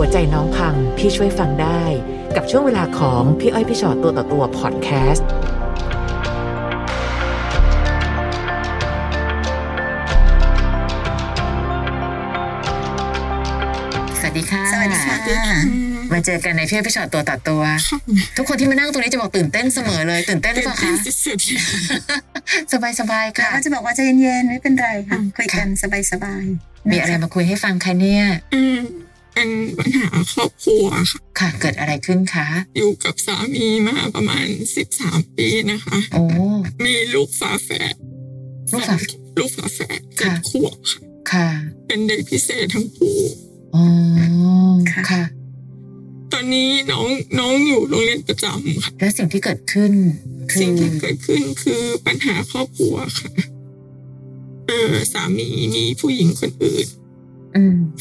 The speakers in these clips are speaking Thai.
หัวใจน้องพังพี่ช่วยฟังได้ กับช่วงเวลาของพี่อ้อยพี่ชอตตัวต่อตัวพอดแคสต์สวัสดีค่ะ สวัสดีค่ะ มาเจอกันในพี่อ้อยพี่ชอตตัวต่อตัว ทุกคนที่มานั่งตรงนี้จะบอกตื่นเต้นเสมอเลย ตื่นเต้นหรือเปล่าคะสุดสบายสบายๆแล้วค่ะก็จะบอกว่าใจเย็นๆไม่เป็นไรค่ะคุยกันสบายๆมีอะไรมาคุยให้ฟังคะเนี่ยๆอืม เป็นปัญหาครอบครัวค่ะค่ะเกิดอะไรขึ้นคะอยู่กับสามีมาประมาณสิบสามปีนะคะ โอ้มีลูกฝาแฝดลูกฝาลูกฝาแฝดเจ็ดค่ะขวบค่ะค่ะ เป็นเด็กพิเศษทั้งคู่อ๋อค่ะ ตอนนี้น้องน้องอยู่โรงเรียนประจำค่ะ และสิ่งที่เกิดขึ้นคืสิ่งอที่เกิดขึ้นคือปัญหาครอบครัวค่ะ เออสามีมีผู้หญิงคนอื่นอืม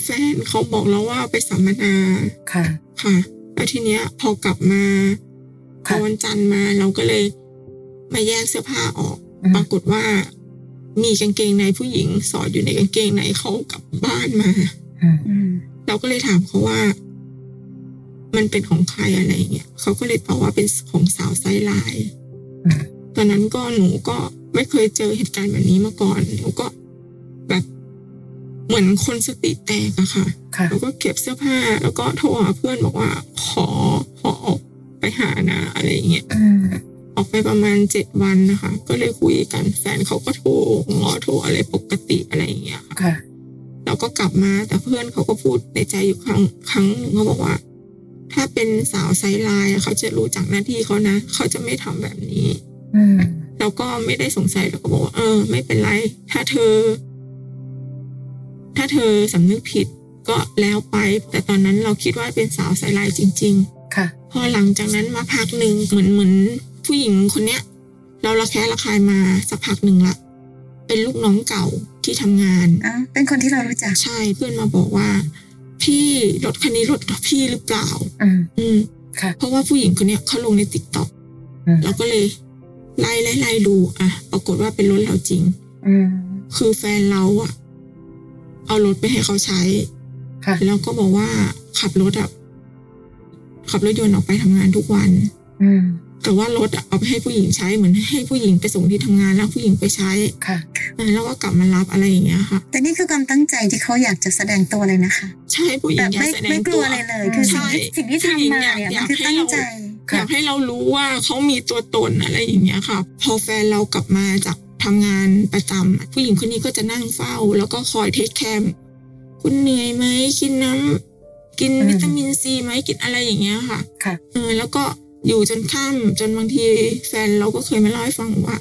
แฟนเขาบอกแล้วว่าไปสัมมนาค่ะ ค่ะแล้วทีเนี้ยพอกลับมาพค่ะอวันจันทร์มาเราก็เลยมาแยกเสื้อผ้าออกอืมปรากฏว่า มีกางเกงในผู้หญิง สอดอยู่ในกางเกงในเขากลับบ้านมาอืมอืมเราก็เลยถามเขาว่า มันเป็นของใครอะไรเงี้ยเขาก็เลยตอบว่าเป็นของสาว sidelineอืมตอนนั้นก็หนูก็ไม่เคยเจอเหตุการณ์แบบนี้มาก่อนหนูก็แบบ เหมือนคนสติแตกอะค่ะค่ะแล้วก็เก็บเสื้อผ้า แล้วก็โทรหาเพื่อนบอกว่า ขอขอออกไปหานะอะไรอย่างเงี้ยอืมออกไปประมาณเจ็ดวันนะคะ ก็เลยคุยกันแฟนเขาก็โทรงอโทรอะไรปกติอะไรอย่างเงี้ยค่ะค่ะเราก็กลับมาแต่เพื่อนเขาก็พูดในใจอยู่ครั้งครั้งหนึ่งเขาบอกว่า ถ้าเป็นสาว sideline อะเขาจะรู้จักหน้าที่เขานะ เขาจะไม่ทำแบบนี้อืมเราก็ไม่ได้สงสัยเราก็บอกว่าเออ ไม่เป็นไร ถ้าเธอ ถ้าเธอสำนึกผิดก็แล้วไป แต่ตอนนั้นเราคิดว่าเป็นสาว sideline จริงค่ะๆพอหลังจากนั้นมาพักหนึ่งเหมือนเหมือนผู้หญิงคนเนี้ย เราระแคะระคายมาสักพักหนึ่งละ เป็นลูกน้องเก่าที่ทำงานอะเป็นคนที่เรารู้จัก ใช่ เพื่อนมาบอกว่า พี่รถคันนี้รถพี่หรือเปล่า อืมอืมค่ะ เพราะว่าผู้หญิงคนเนี้ยเขาลงในติ๊กต็อกอืมเราก็เลยไล่ไล่ไล่ดู อะ ปรากฏว่าเป็นรถเราจริง อืมคือแฟนเราอะ เอารถไปให้เขาใช้ค่ะแล้วก็บอกว่าขับรถอะขับรถยนต์ออกไปทำงานทุกวันอืมแต่ว่ารถอะเอาไปให้ผู้หญิงใช้เหมือนให้ผู้หญิงไปส่งที่ทำงานแล้วผู้หญิงไปใช้ค่ะเออแล้วก็กลับมารับอะไรอย่างเงี้ยค่ะ แต่นี่คือความตั้งใจที่เขาอยากจะแสดงตัวเลยนะคะ ใช่ผู้หญิแบงบอยากไม่แสดไม่งกลัตัววอะไรเลยคือสิ่งที่ใช่สิ่งที่ทำมาเนี่ยอยากมันคือให้ตั้งเราใจอยากให้เรารู้ว่าเขามีตัวตนอะไรอย่างเงี้ยค่ะ พอแฟนเรากลับมาจาก ทำงานประจำอะผู้หญิงคนนี้ก็จะนั่งเฝ้า แล้วก็คอยเทคแคร์คุณเหนื่อยไหมกินน้ำกินอืมวิตามินซีไหมกินอะไรอย่างเงี้ยค่ะค่ะเออแล้วก็อยู่จนค่ำจนบางทีแฟนเราก็เคยมาเล่าให้ฟังว่า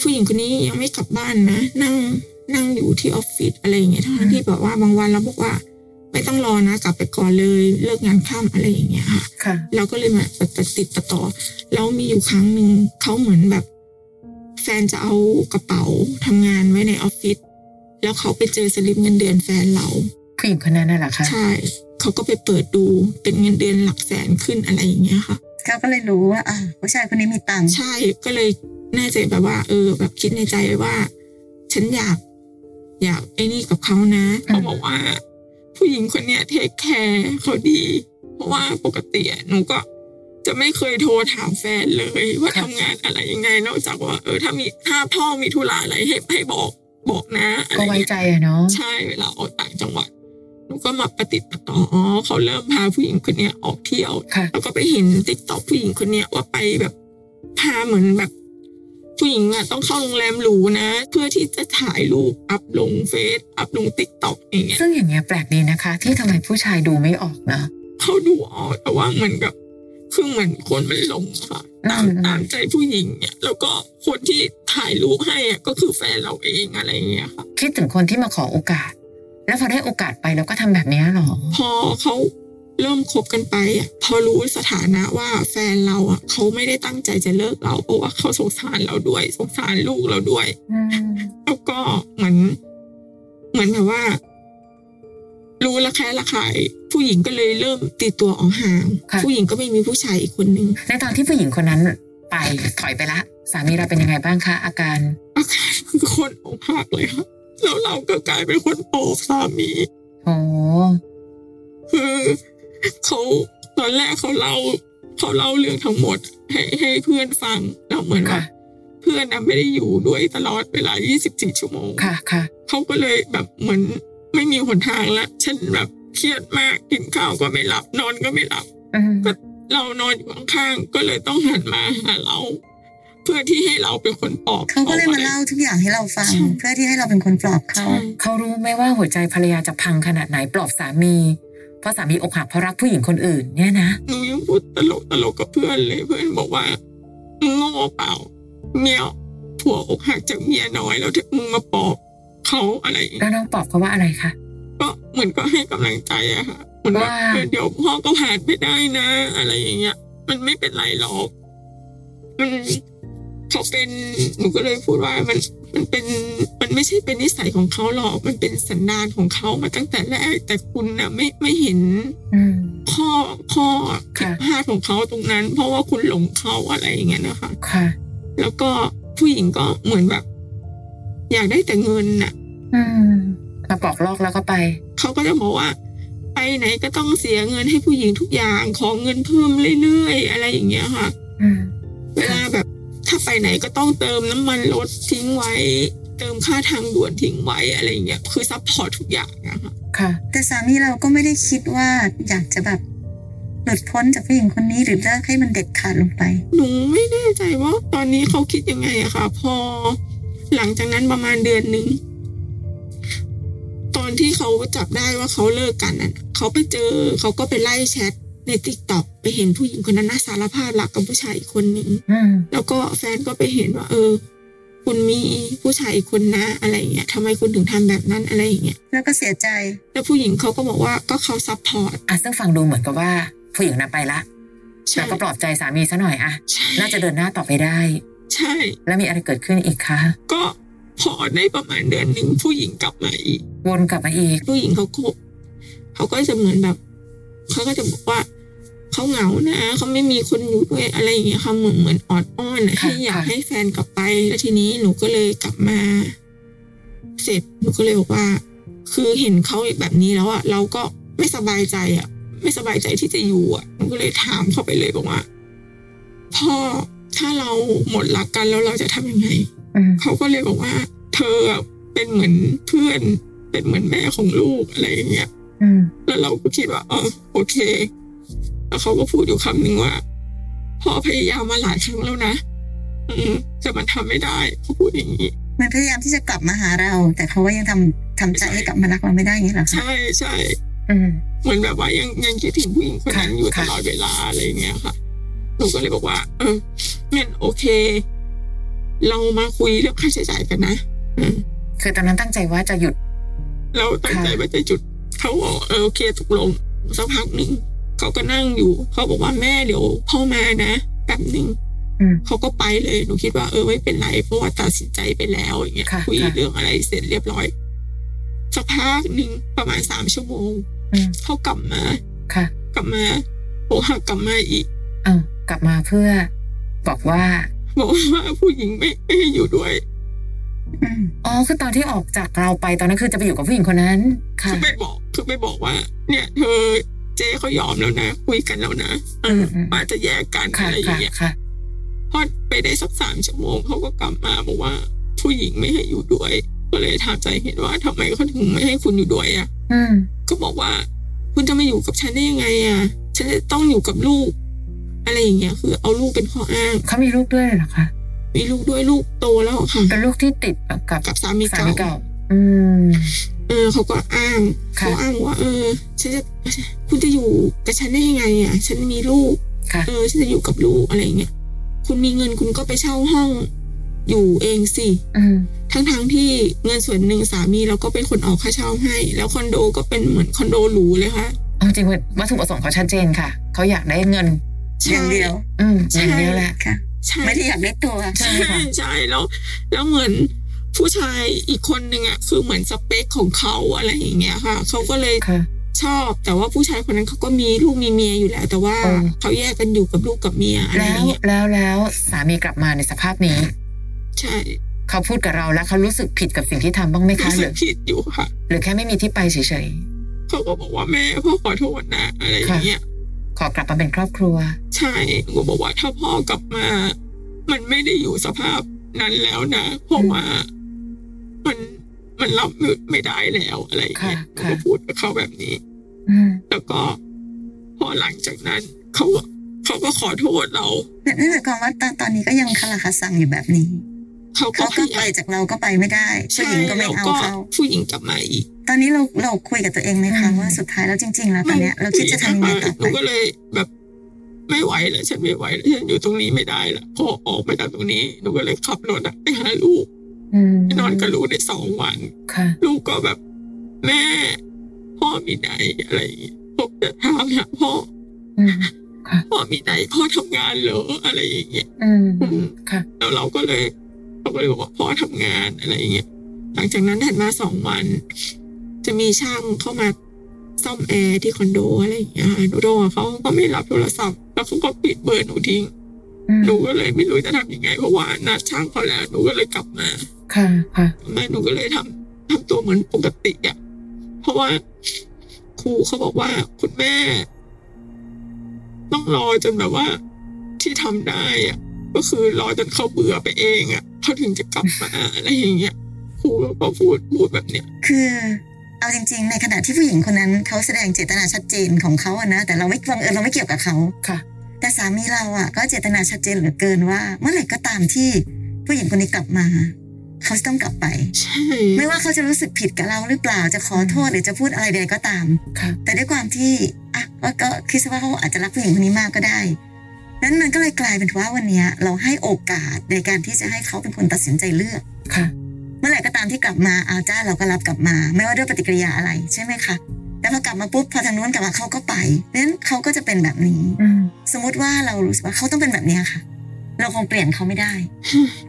ผู้หญิงคนนี้ยังไม่กลับบ้านนะ นั่งนั่งอยู่ที่ออฟฟิศอะไรอย่างเงี้ยทั้งที่แบบว่าบางวันเราบอกว่า ไม่ต้องรอนะกลับไปก่อนเลยเลิกงานค่ำอะไรอย่างเงี้ยค่ะค่ะเราก็เลยมาติดติดต่อ แล้วมีอยู่ครั้งหนึ่งเขาเหมือนแบบแฟนจะเอากระเป๋าทำงานไว้ในออฟฟิศแล้วเขาไปเจอสลิปเงินเดือนแฟนเราผู้หญิงคนนั้นน่ะเหรอคะใช่เขาก็ไปเปิดดูเป็นเงินเดือนหลักแสนขึ้นอะไรอย่างเงี้ยค่ะเขาก็เลยรู้ว่าอ่าผู้ชายคนนี้มีตังค์ใช่ก็เลยน่าจะแบบว่า เออ แบบคิดในใจไว้ว่า ฉันอยาก อยากไอ้นี่กับเขานะเขาบอกว่า ผู้หญิงคนเนี้ยเทคแคร์เขาดี เพราะว่าปกติอะหนูก็ จะไม่เคยโทรถามแฟนเลย ว่าทำงานอะไรยังไง นอกจากว่า เออถ้ามีถ้าพ่อมีธุระอะไรให้ให้บอกบอกนะอะไรก็อย่างไว้เงี้ยใจอะเนาะใช่เวลาออกต่างจังหวัดหนูก็มาปะติดปะต่ออ๋อเขาเริ่มพาผู้หญิงคนเนี้ยออกเที่ยวค่ะแล้วก็ไปเห็น TikTok ผู้หญิงคนเนี้ยว่าไปแบบพาเหมือนแบบผู้หญิงอะต้องเข้าโรงแรมหรูนะ เพื่อที่จะถ่ายรูป up ลง Face up ลง TikTok อย่างเงี้ยซึ่งอย่างเงี้ยแปลกดีนะคะ ที่ทำไมผู้ชายดูไม่ออกนะเขาดูออกแต่ว่าเหมือนกับ คือเหมือนคนมันหลงอะค่ะตามอืมตามใจผู้หญิงเนี่ยแล้วก็คนที่ถ่ายรูปให้อะก็คือแฟนเราเองอะไรอย่างเงี้ยค่ะคิดถึงคนที่มาขอโอกาส แล้วพอได้โอกาสไปแล้วก็ทำแบบเนี้ยเหรอ พอเขาเริ่มคบกันไปอะพอรู้สถานะว่าแฟนเราอะเขาไม่ได้ตั้งใจจะเลิกเราเพราะว่าเขาสงสารเราด้วย สงสารลูกเราด้วยอืมแล้วก็เหมือนเหมือนแบบว่า รู้ละแคะระคายผู้หญิงก็เลยเริ่มตีตัวออกห่าง ผู้หญิงก็ไม่มีผู้ชายอีกคนนึงในตอนที่ผู้หญิงคนนั้นไปถอยไปละ สามีเราเป็นยังไงบ้างคะอาการอาการคือคนอกหักเลยค่ะแล้วเราก็กลายเป็นคนโอบสามีโอ้คือเขาตอนแรกเขาเล่าเขาเล่าเรื่องทั้งหมด ให้ให้เพื่อนฟังแล้วเหมือนว่าค่ะเพื่อนนะไม่ได้อยู่ด้วยตลอดเวลา 24 ชั่วโมงค่ะค่ะเขาก็เลยแบบเหมือน ไม่มีหนทางละฉันแบบเครียดมากกินข้าวก็ไม่หลับ นอนก็ไม่หลับอืมก็เรานอนอยู่ข้างๆก็เลยต้องหันมาหาเรา เพื่อที่ให้เราเป็นคนปลอบเขาก็เลยมาไว้เล่าทุกอย่างให้เราฟังใช่เพื่อที่ให้เราเป็นคนปลอบเขาใช่เขารู้ไหมว่าหัวใจภรรยาจะพังขนาดไหนปลอบสามีเพราะสามีอกหักเพราะรักผู้หญิงคนอื่น เนี่ยนะหนูยังพูดตลกตลกกับเพื่อนเลยเพื่อนบอกว่ามึงโง่เปล่าเมียผัวอกหักจากเมียน้อยแล้วมึงมาปลอบ เขาอะไรอย่างเงี้ยแล้วน้องปลอบเขาว่าอะไรคะก็เหมือนก็ให้กำลังใจอะค่ะเหมือนแบบว่าเออเดี๋ยวพ่อก็ผ่านไปได้นะ อะไรอย่างเงี้ย มันไม่เป็นไรหรอกมันเขาเป็นหนูก็เลยพูดว่ามันมันเป็นมันไม่ใช่เป็นนิสัยของเขาหรอก มันเป็นสันดานของเขามาตั้งแต่แรก แต่คุณน่ะไม่ไม่เห็นอืมข้อข้อผิค่ะดพลาดของเขาตรงนั้น เพราะว่าคุณหลงเขาอะไรอย่างเงี้ยนะคะค่ะ แล้วก็ผู้หญิงก็เหมือนแบบ อยากได้แต่เงินน่ะ อืมมาปอกลอกแล้วก็ไป เขาก็จะบอกว่า ไปไหนก็ต้องเสียเงินให้ผู้หญิงทุกอย่างขอเงินเพิ่มเรื่อยๆอะไรอย่างเงี้ยค่ะอืมเวลาแบบ ถ้าไปไหนก็ต้องเติมน้ำมันรถทิ้งไว้ เติมค่าทางด่วนทิ้งไว้อะไรอย่างเงี้ยคือ support ทุกอย่างอะค่ะค่ะ แต่สามีเราก็ไม่ได้คิดว่าอยากจะแบบหลุดพ้นจากผู้หญิงคนนี้หรือเลิกให้มันเด็ดขาดลงไป หนูไม่แน่ใจว่าตอนนี้เขาคิดยังไงอะค่ะ พอ หลังจากนั้นประมาณเดือนหนึ่งต อนที่เขาจับได้ว่าเขาเลิกกันน่ะเขาไปเจอเขาก็ไปไล่แชทใน TikTok ไปเห็นผู้หญิงคนนั้นนะสารภาพรักกับผู้ชายอีกคนหนึ่งอืมแล้วก็แฟนก็ไปเห็นว่า เออ คุณมีผู้ชายอีกคนนะอะไรอย่างเงี้ยทำไมคุณถึงทำแบบนั้นอะไรอย่างเงี้ยแล้วก็เสียใจ แล้วผู้หญิงเขาก็บอกว่าก็เขา support อะซึ่งฟังดูเหมือนกับว่า ผู้หญิงนั้นไปละใช่แล้วก็ปลอบใจสามีซะหน่อยอะใช่น่าจะเดินหน้าต่อไปได้ ใช่ แล้วมีอะไรเกิดขึ้นอีกคะก็ พอได้ประมาณเดือนหนึ่งผู้หญิงกลับมาอีก วนกลับมาอีก ผู้หญิงเขาคบเขาก็จะเหมือนแบบเขาก็จะบอกว่าเขาเหงานะเขาไม่มีคนอยู่ด้วยอะไรอย่างเงี้ยค่ะเหมือนเหมือนออดอ้อนนะค่ะให้อยากค่ะให้แฟนกลับไป แล้วทีนี้หนูก็เลยกลับมา เสร็จหนูก็เลยบอกว่า คือเห็นเขาแบบนี้แล้วอะเราก็ไม่สบายใจอะไม่สบายใจที่จะอยู่อะหนูก็เลยถามเข้าไปเลยบอกว่า พ่อถ้าเราหมดรักกันแล้วเราจะทำยังไงอืม เขาก็เลยบอกว่า เธออะเป็นเหมือนเพื่อน เป็นเหมือนแม่ของลูกอะไรอย่างเงี้ยอืมแล้วเราก็คิดว่าเออโอเค แล้วเขาก็พูดอยู่คำหนึ่งว่าพ่อพยายามมาหลายครั้งแล้วนะอืมแต่มันทำไม่ได้เขาพูดอย่างนี้มันพยายามที่จะกลับมาหาเรา แต่เขาก็ยังทำทำใจให้กลับมารักเราไม่ได้อย่างนี้เหรอคะใช่ใช่อืมเหมือนแบบว่ายังยังคิดถึงผู้หญิงคนนั้นค่ะอยู่ตค่ะลอดเวลาอะไรอย่างเงี้ยค่ะหนูก็เลยบอกว่า เอองั้นโอเค เรามาคุยเรื่องค่าใช้จ่ายกันนะอืมคือตอนนั้นตั้งใจว่าจะหยุด เราตั้งใจค่ะว่าจะจุดเขาบอกเออโอเคตกลงสักพักหนึ่งเขาก็นั่งอยู่ เขาบอกว่าแม่เดี๋ยวพ่อมานะแป๊บหนึ่งอืมเขาก็ไปเลยหนูคิดว่าเออไม่เป็นไรเพราะว่าตัดสินใจไปแล้วอย่างเงี้ยค่ะคุยค่ะเรื่องอะไรเสร็จเรียบร้อยสักพักหนึ่งประมาณสามชั่วโมงอืมเขากลับมาค่ะ กลับมาโอหักกลับมาอีกเอ้ากลับมาเพื่อบอกว่า บอกว่าผู้หญิงไม่ไม่ให้อยู่ด้วยอืมอ๋อคือตอนที่ออกจากเราไปตอนนั้นคือจะไปอยู่กับผู้หญิงคนนั้นค่ะคือไปบอกคือไปบอกว่า เนี่ย เธอเจ๊เขายอมแล้วนะคุยกันแล้วนะเออมอืมว่าจะแยกกันค่ะอะไรอย่าค่ะงเงี้ยค่ะพอไปได้สักสามชั่วโมงเขาก็กลับมาบอกว่า ผู้หญิงไม่ให้อยู่ด้วย ก็เลยถามใจเห็นว่าทำไมเขาถึงไม่ให้คุณอยู่ด้วยอะอืมก็บอกว่า คุณจะมาอยู่กับฉันได้ยังไงอะฉันจะต้องอยู่กับลูก อะไรอย่างเงี้ยคือเอาลูกเป็นข้ออ้างเขามีลูกด้วยเหรอคะมีลูกด้วยลูกโตแล้วอะค่ะเป็นลูกที่ติดกับกับสามีสาเก่ามีเก่าอืมเออเขาก็อ้างค่ะเขาอ้างว่า เออฉันจะคุณจะอยู่กับฉันได้ยังไงอะ ฉันมีลูกค่ะเออฉันจะอยู่กับลูกอะไรอย่างเงี้ยคุณมีเงินคุณก็ไปเช่าห้องอยู่เองสิอืมทั้งทั้งๆที่เงินส่วนหนึ่งสามีเราก็เป็นคนออกค่าเช่าให้ แล้วคอนโดก็เป็นเหมือนคอนโดหรูเลยค่ะเอาจริงๆวัตถุประสงค์เขาชัดเจนค่ะเขาอยากได้เงิน อย่างเดียว อืมใช่อย่างเดียวแหละค่ะใช่ไม่ได้อยากได้ตัวใช่ใช่ค่ะใช่แล้ว แล้วเหมือนผู้ชายอีกคนหนึ่งอะคือเหมือนสเปคของเขาอะไรอย่างเงี้ยค่ะเขาก็เลยค่ะชอบ แต่ว่าผู้ชายคนนั้นเขาก็มีลูกมีเมียอยู่แล้ว แต่ว่าอืมเขาแยกกันอยู่กับลูกกับเมียอะไรแล้อวย่างเงี้ยแล้วแล้วสามีกลับมาในสภาพนี้ ใช่เขาพูดกับเราแล้วเขารู้สึกผิดกับสิ่งที่ทำบ้างไหมคะรู้หสึรืกอผิดอยู่ค่ะ หรือแค่ไม่มีที่ไปเฉยเขาก็บอกว่าแม่พ่อขอโทษนะ อะไรอย่างเงี้ย ขอกลับมาเป็นครอบครัว ใช่หนูบอกว่าถ้าพ่อกลับมา มันไม่ได้อยู่สภาพนั้นแล้วนะเพราะว่ามันมันรับมือไม่ได้แล้วอะไรอย่างเงี้ยหนูค่ะก็พูดกับเขาแบบนี้อืมแล้วก็พอหลังจากนั้นเขาก็เขาก็ขอโทษเรานั่นหมายความว่าตอนตอนนี้ก็ยังคาราคาซังอยู่แบบนี้เขาก็เขาพก็ยาไปยามจากเราก็ไปไม่ได้ผู้ใช่หญิงก็ไม่แล้วเอาก็เขาผู้หญิงกลับมาอีก ตอนนี้เราเราคุยกับตัวเองไหมคะอืมว่าสุดท้ายแล้วจริง ๆ แล้วตอนเนี้ยเราคิดจะทำยังไงต่อหไปนูก็เลยแบบ ไม่ไหวแล้วฉันไม่ไหวแล้วฉันอยู่ตรงนี้ไม่ได้ละพอออกไปจากตรงนี้หนูก็เลยขับรถอะไปหาลูกอืมไปนอนกับลูกได้สองวัน ค่ะ ลูกก็แบบ แม่พ่อมีไหนอะไรอย่างเงี้ยผมจะถามหาพ่ออืมพ่อมีไหนพ่อทำงานเหรออะไรอย่างเงี้ยอืมค่ะ แล้วเราก็เลยเราก็เลยบอกว่าพ่อทำงานอะไรอย่างเงี้ยหลังจากนั้นถัดมาสองวัน จะมีช่างเข้ามาซ่อมแอร์ที่คอนโดอะไรอย่างเงี้ยหนูโทรหาเขาก็ไม่รับโทรศัพท์แล้วเขาก็ปิดเบอร์หนูทิ้งอืมหนูก็เลยไม่รู้จะทำยังไงเพราะว่านัดช่างเขาแล้วหนูก็เลยกลับมา ค่ะค่ะแม่หนูก็เลยทำทำตัวเหมือนปกติอะเพราะว่าครูเขาบอกว่าคุณแม่ ต้องรอจนแบบว่า ที่ทำได้อะ ก็คือรอจนเขาเบื่อไปเองอะเขาถึงจะกลับมาอะไรอย่างเงี้ยครูก็พูดพูดแบบเนี้ยคือ เอาจริง ๆ ในขณะที่ผู้หญิงคนนั้นเขาแสดงเจตนาชัดเจนของเขาอะนะ แต่เราไม่บังเอิญเราไม่เกี่ยวกับเขาค่ะ แต่สามีเราอะก็เจตนาชัดเจนเหลือเกินว่า เมื่อไหร่ก็ตามที่ผู้หญิงคนนี้กลับมาเขาจะต้องกลับไปใช่ไม่ว่าเขาจะรู้สึกผิดกับเราหรือเปล่า จะขอโทษหรือจะพูดอะไรใดก็ตามค่ะแต่ด้วยความที่อะก็ก็คิดซะว่าเขาอาจจะรักผู้หญิงคนนี้มากก็ได้ นั้นมันก็เลยกลายเป็นว่าวันเนี้ยเราให้โอกาสในการที่จะให้เขาเป็นคนตัดสินใจเลือก ค่ะ เมื่อไหร่ก็ตามที่กลับมาเอาจ้าเราก็รับกลับมา ไม่ว่าด้วยปฏิกิริยาอะไรใช่ไหมคะแต่พอกลับมาปุ๊บพอทางนู้นกลับมาเขาก็ไปเพราะฉะนั้นเขาก็จะเป็นแบบนี้อืมสมมติว่าเรารู้สึกว่าเขาต้องเป็นแบบเนี้ยค่ะ เราคงเปลี่ยนเขาไม่ได้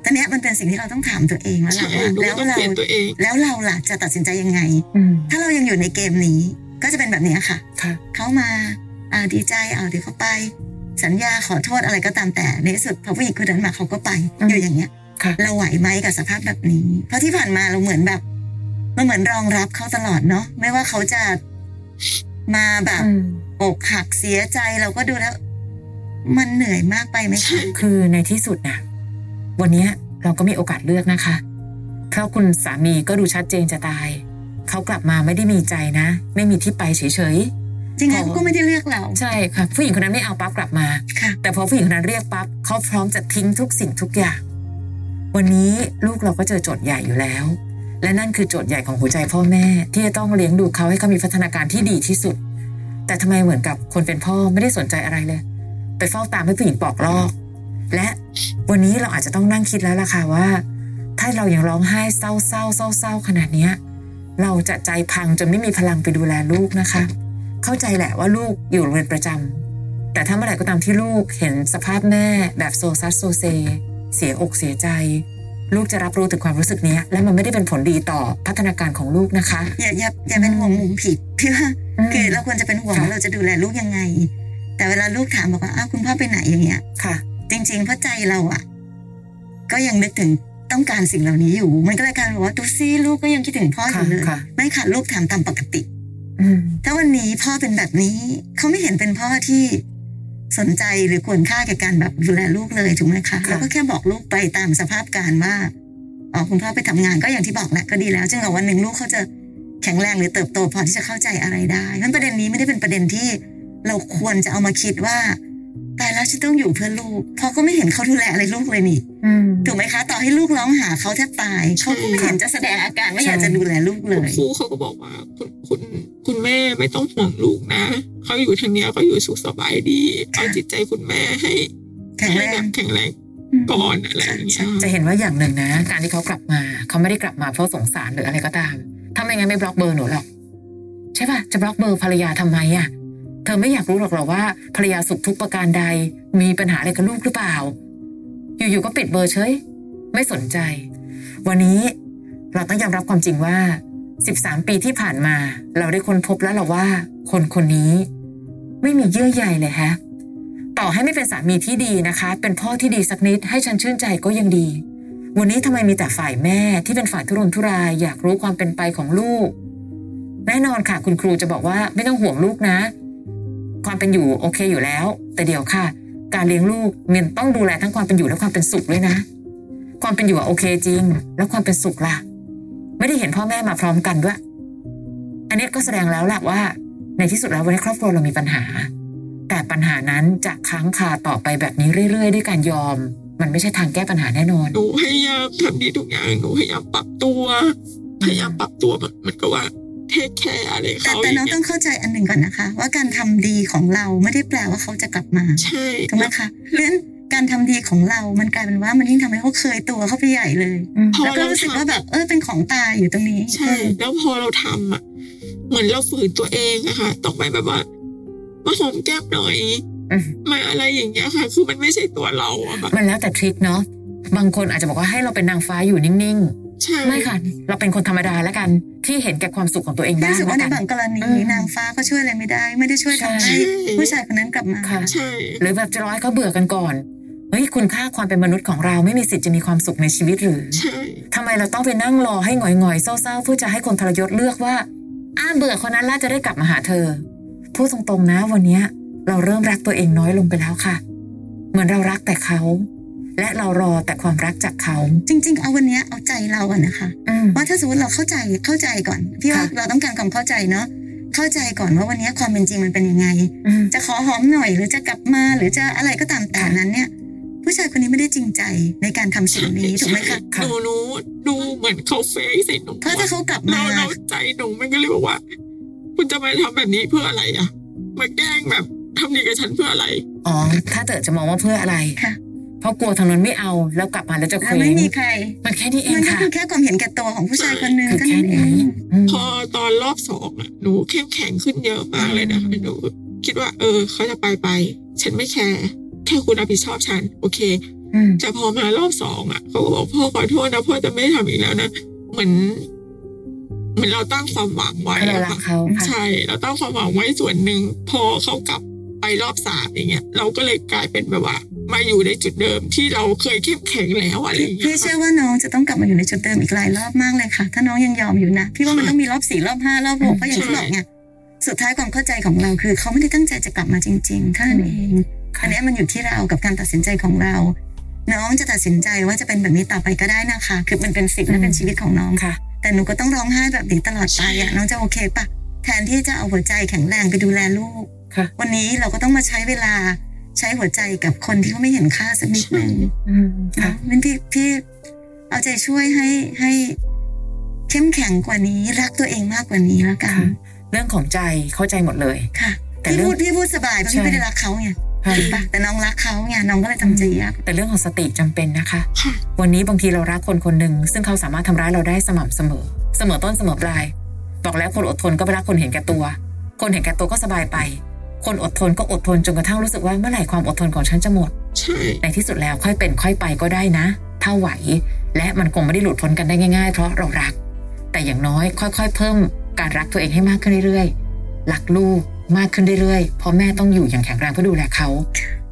ตอนเนี้ยมันเป็นสิ่งที่เราต้องถามตัวเองแล้วใช่ล่ะว่าหนูแล้วก็ต้องเราเปลี่ยนตัวเองแล้วเราล่ะจะตัดสินใจยังไงอืมถ้าเรายังอยู่ในเกมนี้ ก็จะเป็นแบบเนี้ยค่ะค่ะเขามาอ่าดีใจเอาเดี๋ยวเขาไป สัญญาขอโทษอะไรก็ตามแต่ในที่สุดพอผู้หญิงคนนั้นมาเขาก็ไปอืมอยู่อย่างเงี้ย ค่ะ เราไหวไหมกับสภาพแบบนี้ เพราะที่ผ่านมาเราเหมือนแบบมันเหมือนรองรับเขาตลอดเนาะไม่ว่าเขาจะมาแบบอืมอกหักเสียใจเราก็ดูแล้ว มันเหนื่อยมากไปไหมใช่คะคือในที่สุดนะวันเนี้ยเราก็มีโอกาสเลือกนะคะ เพราะคุณสามีก็ดูชัดเจนจะตาย เขากลับมาไม่ได้มีใจนะ ไม่มีที่ไปเฉยจริงๆเขาก็ไม่ได้เลือกเราๆใช่ค่ะ ผู้หญิงคนนั้นไม่เอาปั๊บกลับมาค่ะแต่พอผู้หญิงคนนั้นเรียกปั๊บเขาพร้อมจะทิ้งทุกสิ่งทุกอย่าง วันนี้ลูกเราก็เจอโจทย์ใหญ่อยู่แล้ว และนั่นคือโจทย์ใหญ่ของหัวใจพ่อแม่ ที่จะต้องเลี้ยงดูเขาให้เขามีพัฒนาการที่ดีที่สุด แต่ทำไมเหมือนกับคนเป็นพ่อไม่ได้สนใจอะไรเลย ไปเฝ้าตามให้ผู้หญิงปอกลอก และวันนี้เราอาจจะต้องนั่งคิดแล้วล่ะค่ะว่า ถ้าเรายังร้องไห้เศร้าเศร้าเศร้าเศร้าขนาดเนี้ยเราจะใจพังจนไม่มีพลังไปดูแลลูกนะคะ เข้าใจแหละว่าลูกอยู่โรงเรียนประจำแต่ถ้าเมื่อไหร่ก็ตามที่ลูกเห็นสภาพแม่แบบโซซัสโซเซ เสียอกเสียใจ ลูกจะรับรู้ถึงความรู้สึกเนี้ยและมันไม่ได้เป็นผลดีต่อพัฒนาการของลูกนะคะ อย่าอย่าอย่าเป็นห่วงมุมผิดพี่ว่ามคือเราควรจะเป็นห่วงค่ะว่าเราจะดูแลลูกยังไง แต่เวลาลูกถามบอกว่าอ้าวคุณพ่อไปไหนอย่างเงี้ยค่ะ จริง ๆ เพราะใจเราอะก็ยังนึกถึงต้องการสิ่งเหล่านี้อยู่ มันก็เลยกลายเป็นว่าดูซิลูกก็ยังคิดถึงพ่ออยู่เลยค่ะไม่ค่ะลูกถามตามปกติอืมถ้าวันนี้พ่อเป็นแบบนี้ เขาไม่เห็นเป็นพ่อที่ สนใจหรือควรค่าแก่การแบบดูแลลูกเลยถูกไหมคะค่ะเราก็แค่บอกลูกไปตามสภาพการว่าอ๋อคุณพ่อไปทำงานก็อย่างที่บอกแหละก็ดีแล้วจึงกับวันหนึ่งลูกเขาจะแข็งแรงหรือเติบโตพอที่จะเข้าใจอะไรได้นั้นประเด็นนี้ไม่ได้เป็นประเด็นที่ เราควรจะเอามาคิดว่าตาย แล้วฉันต้องอยู่เพื่อลูกเพราะก็ไม่เห็นเขาดูแลอะไรลูกเลยนี่อืมถูกไหมคะ ต่อให้ลูกร้องหาเขาแทบตายเขาก็ไม่เห็นจะแสดงอาการว่าอยากจะดูแลลูกเลคุณยครูเขาก็บอกว่าคุณคุณคุณแม่ไม่ต้องห่วงลูกนะเขาอยู่ทางเนี้ยเขาอยู่สุขสบายดีเอาจิตใจคุณแม่ให้แข็งแรให้แบงบแข็งแรงก่อนอะไรอย่างเงี้ยจะเห็นว่าอย่างหนึ่งนะ การที่เขากลับมาเขาไม่ได้กลับมาเพราะสงสารหรืออะไรก็ตามถ้าไม่งั้นไม่บล็อกเบอร์หนูหรอกใช่ป่ะจะบล็อกเบอร์ภรรยาทำไมอะเธอไม่อยากรู้หรอกหรอว่าภรรยาสุขทุกประการใด มีปัญหาอะไรกับลูกหรือเปล่า อยู่ๆก็ปิดเบอร์เฉยไม่สนใจ วันนี้เราต้องยอมรับความจริงว่า 13 ปีที่ผ่านมา เราได้ค้นพบแล้วหรอว่า คนคนนี้ ไม่มีเยื่อใยเลยฮะ ต่อให้ไม่เป็นสามีที่ดีนะคะ เป็นพ่อที่ดีสักนิดให้ฉันชื่นใจก็ยังดี วันนี้ทำไมมีแต่ฝ่ายแม่ที่เป็นฝ่ายทุรนทุรายอยากรู้ความเป็นไปของลูก แน่นอนค่ะคุณครูจะบอกว่าไม่ต้องห่วงลูกนะ ความเป็นอยู่โอเคอยู่แล้ว แต่เดี๋ยวค่ะ การเลี้ยงลูกมันต้องดูแลทั้งความเป็นอยู่และความเป็นสุขด้วยนะ ความเป็นอยู่อะโอเคจริง แล้วความเป็นสุขล่ะ ไม่ได้เห็นพ่อแม่มาพร้อมกันด้วย อันนี้ก็แสดงแล้วแหละว่า ในที่สุดแล้ววันนี้ครอบครัวเรามีปัญหา แต่ปัญหานั้นจะค้างคาต่อไปแบบนี้เรื่อย ๆ ด้วยการยอม มันไม่ใช่ทางแก้ปัญหาแน่นอนหนูพยายามทำดีทุกอย่างหนูพยายามปรับตัวพยายามปรับตัวมือนกับว่า เทคแคร์อะไรแต่เขาแต่อย่างน้องเงี้ต้อยงเข้าใจอันหนึ่งก่อนนะคะ ว่าการทำดีของเราไม่ได้แปลว่าเขาจะกลับมาใช่ถูกไหมคะเพราะฉะนั้นการทำดีของเรา มันกลายเป็นว่ามันยิ่งทำให้เขาเคยตัวเข้าไปใหญ่เลยพอแล้วก็เรารู้สึกว่าทำแบบเออเป็นของตายอยู่ตรงนี้ ใช่ แล้วพอเราทำอะ เหมือนเราฝืนตัวเองอะค่ะต้องไปแบบว่ามาหอมแก้มหน่อยอืมมาอะไรอย่างเงี้ยค่ะ คือมันไม่ใช่ตัวเราอะแบบมันแล้วแต่ทริคเนาะบางคนอาจจะบอกว่าให้เราเป็นนางฟ้าอยู่นิ่ง ใช่ๆไม่ค่ะ เราเป็นคนธรรมดาแล้วกัน ที่เห็นแก่ความสุขของตัวเองบ้างรู้สึกว่าในแล้วกันบางกรณีอืมนางฟ้าก็ช่วยอะไรไม่ได้ ไม่ได้ช่วยทำใช่ให้ผู้ชายคนนั้นกลับมาค่ะใช่หรือแบบจะรอให้เขาเบื่อกันก่อนเฮ้ยคุณค่าความเป็นมนุษย์ของเราไม่มีสิทธิ์จะมีความสุขในชีวิตหรือใช่ทำไมเราต้องไปนั่งรอให้หงอยๆเศร้าๆเพื่อจะให้คนทรยศเลือกว่า อ้าเบื่อคนนั้นแล้วจะได้กลับมาหาเธอพูดตรงๆนะวันเนี้ยเราเริ่มรักตัวเองน้อยลงไปแล้วค่ะ เหมือนเรารักแต่เขา และเรารอแต่ความรักจากเขา จริง ๆ เอาวันเนี้ยเอาใจเราอะนะคะอืมว่าถ้าสมมติเราเข้าใจเข้าใจก่อนพี่ว่าค่ะเราต้องการความเข้าใจเนาะเข้าใจก่อนว่าวันนี้ความเป็นจริงมันเป็นยังไงอืมจะขอหอมหน่อยหรือจะกลับมาหรือจะอะไรก็ตามแต่ค่ะนั้นเนี่ย ผู้ชายคนนี้ไม่ได้จริงใจในการทำสิ่งนี้ถูกไหมคะค่ะหนูหนูดูเหมือนเขาเฟกใส่หนูเพราะถ้าเขากลับเรามาเราใจหนูมันก็เลยบอกว่า คุณจะมาทำแบบนี้เพื่ออะไรอะมาแกล้งแบบทำดีกับฉันเพื่ออะไร อ๋อ ถ้าเกิดจะมองว่าเพื่ออะไรค่ะ เพราะกลัวทางนั้นไม่เอา แล้วกลับมาแล้วจะเคแล้วว้ไม่งมีใคร มันแค่นี้เอมังนก็ค่ะคือแค่ความเห็นแก่ตัวของผู้ชายคนหนึ่งคือก็แค่นั่นเอนี้งอืมพอตอนรอบสองอะหนูเข้มแข็งขึ้นเยอะมากเลยนะหนูคิดว่า เออเขาจะไปไป ฉันไม่แคร์แค่คุณรับผิดชอบฉัน โอเคอืมแต่พอมารอบสองอะเขาก็บอกพ่อขอโทษนะพ่อจะไม่ทำอีกแล้วนะเหมือนเหมือนเราตั้งความหวังไว้ให้เราอะรักค่ะเขาค่ะใช่ เราตั้งความหวังไว้ส่วนหนึ่งพอเขากลับไปรอบสามอย่างเงี้ยเราก็เลยกลายเป็นแบบว่า มาอยู่ในจุดเดิมที่เราเคยเข้มแข็งแล้วอะไรอพี่ย่างเงี้พี่ยเชื่อว่าน้องจะต้องกลับมาอยู่ในจุดเดิมอีกหลายรอบมากเลยค่ะ ถ้าน้องยังยอมอยู่นะพี่ว่ามันต้องมีรอบสี่รอบห้ารอบหกเพราะอย่างที่บอกไงสุดท้ายความเข้าใจของเราคือ เขาไม่ได้ตั้งใจจะกลับมาจริงๆเท่านั้นเองอันเนี้ยมันอยู่ที่เรากับการตัดสินใจของเรา น้องจะตัดสินใจว่าจะเป็นแบบนี้ต่อไปก็ได้นะคะ คือมันเป็นสิทธิ์และเป็นชีวิตของน้องค่ะ แต่หนูก็ต้องร้องไห้แบบนี้ตลอดไปอะน้องจะโอเคปะแทนที่จะเอาหัวใจแข็งแรงไปดูแลลูกค่ะวันนี้เราก็ต้องมาใช้เวลา ใช้หัวใจกับคนที่เขาไม่เห็นค่าสักนิดนึงอืมค่ะนะมันพี่พี่เอาใจช่วยให้ให้เข้มแข็งกว่านี้ รักตัวเองมากกว่านี้แล้วกันค่ะเรื่องของใจเข้าใจหมดเลยค่ะแต่พี่เรื่องพูดพี่พูดสบายเพราะใช่พี่ไม่ได้รักเขาไงค่ะถูกปะแต่น้องรักเขาไงน้องก็เลยทำใจยากแต่เรื่องของสติจำเป็นนะคะค่ะวันนี้บางทีเรารักคนคนหนึ่งซึ่งเขาสามารถทำร้ายเราได้สม่ำเสมอ เสมอต้นเสมอปลาย บอกแล้วคนอดทนก็ไปรักคนเห็นแก่ตัว คนเห็นแก่ตัวก็สบายไป คนอดทนก็อดทนจนกระทั่งรู้สึกว่าเมื่อไหร่ความอดทนของฉันจะหมด ใช่ ในที่สุดแล้วค่อยเป็นค่อยไปก็ได้นะ ถ้าไหว และมันคงไม่ได้หลุดพ้นกันได้ง่ายๆ เพราะเรารัก แต่อย่างน้อยค่อยๆ เพิ่มการรักตัวเองให้มากขึ้นเรื่อยๆ รักลูกมากขึ้นเรื่อยๆ เพราะแม่ต้องอยู่อย่างแข็งแรงเพื่อดูแลเขา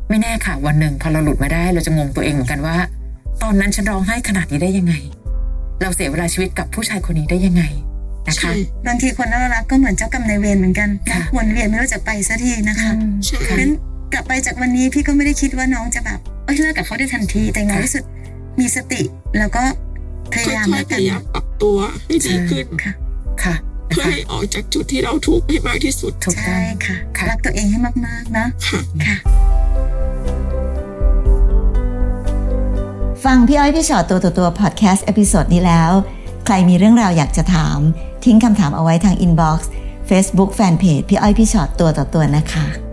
ไม่แน่ค่ะ วันหนึ่งพอเราหลุดมาได้ เราจะงงตัวเองเหมือนกันว่า ตอนนั้นฉันร้องไห้ขนาดนี้ได้ยังไง เราเสียเวลาชีวิตกับผู้ชายคนนี้ได้ยังไง นะคะใช่บางทีคนน่ารักก็เหมือนเจ้ากรรมนายเวรเหมือนกันค่ะวนเวียนไม่รู้จะไปสักทีนะคะอืมใช่เพราะฉะนั้นกลับไปจากวันนี้พี่ก็ไม่ได้คิดว่าน้องจะแบบเอ้ยเลิกกับเขาได้ทันทีแต่อย่างน้อยที่สุดมีสติแล้วก็พยายามค่อแล้ยวๆพกันยายามปรับตัวให้ดีขึ้นค่ะค่ะนะเพื่อคะให้ออกจากจุดที่เราทุกข์ให้มากที่สุดถูกต้ใช่องค่ะค่ะรักตัวเองให้มากๆเนาะค่ะค่ะฟังพี่อ้อยพี่ฉอดตัวต่อตัว podcast episode นี้แล้ว ใครมีเรื่องราวอยากจะถาม ทิ้งคำถามเอาไว้ทาง inbox Facebook fanpage พี่อ้อยพี่ฉอดตัวต่อตัวนะคะ